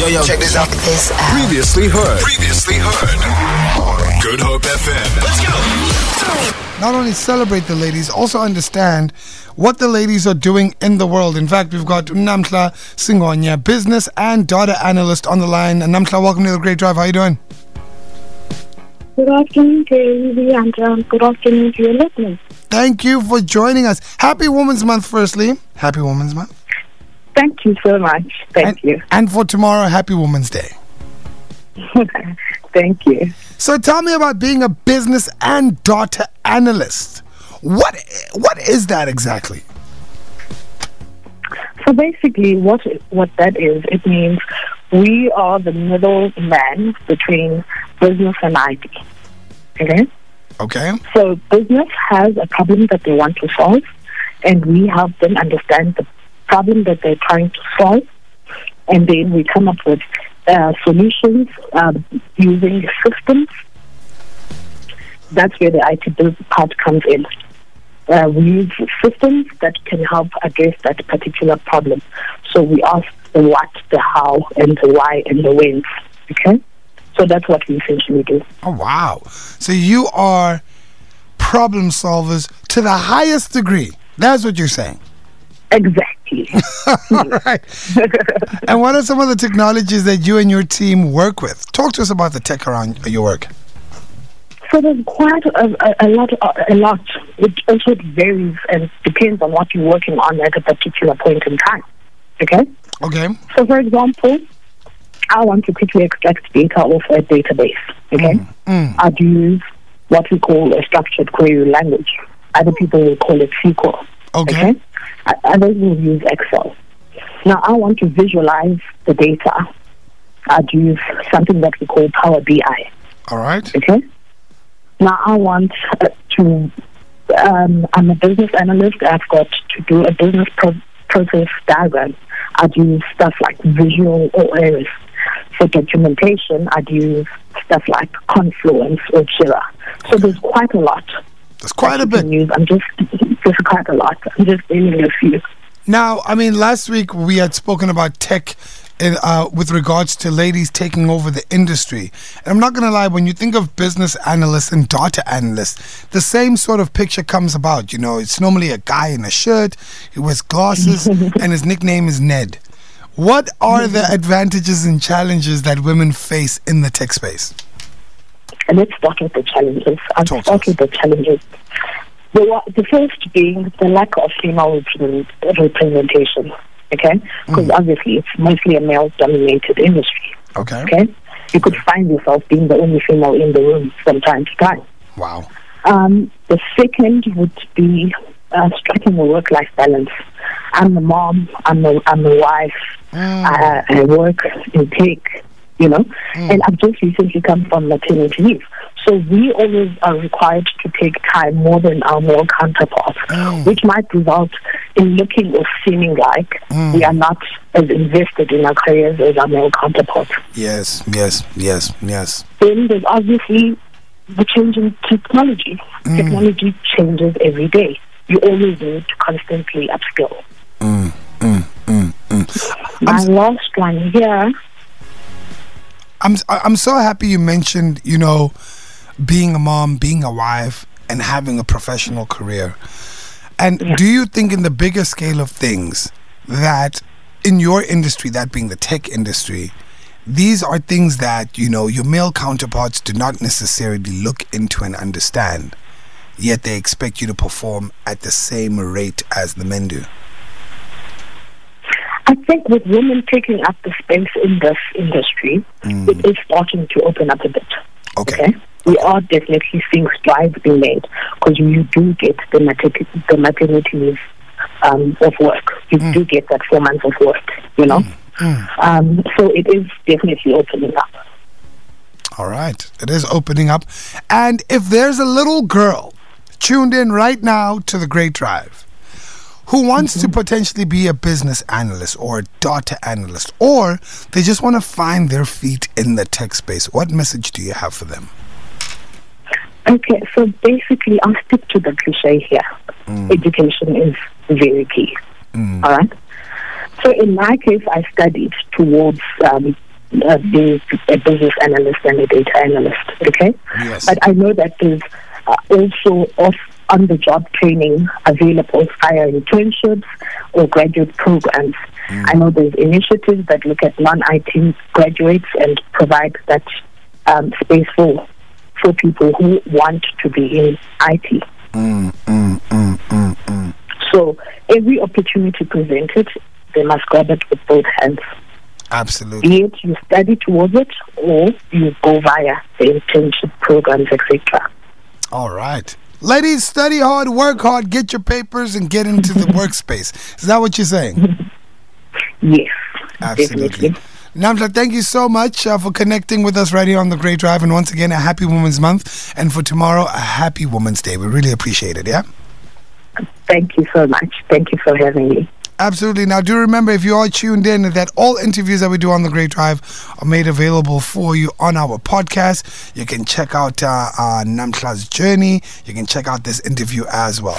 Yo, yo, check this out. This out. Previously heard. Previously heard. Good Hope FM. Let's go. not only celebrate the ladies, also understand what the ladies are doing in the world. In fact, we've got Namhla Sigonya, business and data analyst on the line. And Namhla, welcome to the Great Drive. How are you doing? Good afternoon, Daisy, and um, good afternoon to your listeners. Thank you for joining us. Happy Women's Month, firstly. Happy Women's Month. Thank you so much. Thank and, you. And for tomorrow, Happy Women's Day. Thank you. So tell me about being a business and data analyst. What what is that exactly? So basically, what what that is, it means we are the middleman between business and IT. Okay. Okay. So business has a problem that they want to solve, and we help them understand the problem that they're trying to solve, and then we come up with uh, solutions um, using systems. That's where the IT part comes in. Uh, we use systems that can help address that particular problem. So we ask the what, the how, and the why, and the when. Okay? So that's what we essentially do. Oh wow. So you are problem solvers to the highest degree. That's what you're saying. Exactly. All right. and what are some of the technologies that you and your team work with? Talk to us about the tech around your work. So there's quite a, a, a lot. A lot. It also varies and depends on what you're working on at a particular point in time. Okay. Okay. So, for example, I want to quickly extract data off a database. Okay. Mm. I'd use what we call a structured query language. Other people will call it SQL. Okay. Okay. Others will use Excel. Now, I want to visualize the data. I'd use something that we call Power BI. All right. Okay. Now I want uh, to. Um, I'm a business analyst. I've got to do a business pro- process diagram. I'd use stuff like Visio or ARIS. For documentation, I'd use stuff like Confluence or Jira. So there's quite a lot. That's quite a bit. I'm just there's quite a lot. I'm just naming a few. Now, I mean, last week we had spoken about tech in, uh, with regards to ladies taking over the industry. And I'm not going to lie, when you think of business analysts and data analysts, the same sort of picture comes about. You know, it's normally a guy in a shirt, he wears glasses, and his nickname is Ned. What are the advantages and challenges that women face in the tech space? And let's start with the challenges. I'll Talk start with the challenges. The, the first being the lack of female representation. Okay? Because obviously it's mostly a male dominated industry. Okay. Okay? You could find yourself being the only female in the room from time to time. Wow. Um, the second would be uh, striking a work life balance. I'm a mom, I'm a, I'm a wife, I, I work and take, you know, and I've just recently come from maternity leave. So we always are required to take time more than our male counterparts, mm. which might result in looking or seeming like mm. we are not as invested in our careers as our male counterparts. Yes, yes, yes, yes. Then there's obviously the change in technology. Mm. Technology changes every day. You always need to constantly upskill. My last one here, I'm I'm so happy you mentioned you know being a mom, being a wife, and having a professional career. And do you think, in the bigger scale of things, that in your industry, that being the tech industry, these are things that you know your male counterparts do not necessarily look into and understand, yet they expect you to perform at the same rate as the men do. I think with women taking up the space in this industry, it mm. is starting to open up a bit. Okay. Okay. We are definitely seeing strides being made because you do get the maternity, the maternity leave um, of work. You do get that four months of work, you know. Um, so it is definitely opening up. All right. It is opening up. And if there's a little girl tuned in right now to the Great Drive who wants to potentially be a business analyst or a data analyst, or they just want to find their feet in the tech space, what message do you have for them? Okay, so basically, I'll stick to the cliche here. Education is very key. All right. So in my case, I studied towards um, uh, being a business analyst and a data analyst. Okay, Yes. but I know that there's uh, also off on the job training available via internships or graduate programs. I know there's initiatives that look at non-IT graduates and provide that um, space for for people who want to be in IT. Mm, mm, mm, mm, mm. So every opportunity presented, they must grab it with both hands. Absolutely. Be it you study towards it or you go via the internship programs, etc. All right. Ladies, study hard, work hard, get your papers, and get into the workspace. Is that what you're saying? Yes, Absolutely. definitely. Namhla, thank you so much uh, for connecting with us right here on the Great Drive. And once again, a happy Women's Month. And for tomorrow, a happy Women's Day. We really appreciate it, yeah? Thank you so much. Thank you for having me. Absolutely. Now, do remember if you are tuned in that all interviews that we do on the Great Drive are made available for you on our podcast. You can check out uh, uh, Namhla's journey. You can check out this interview as well.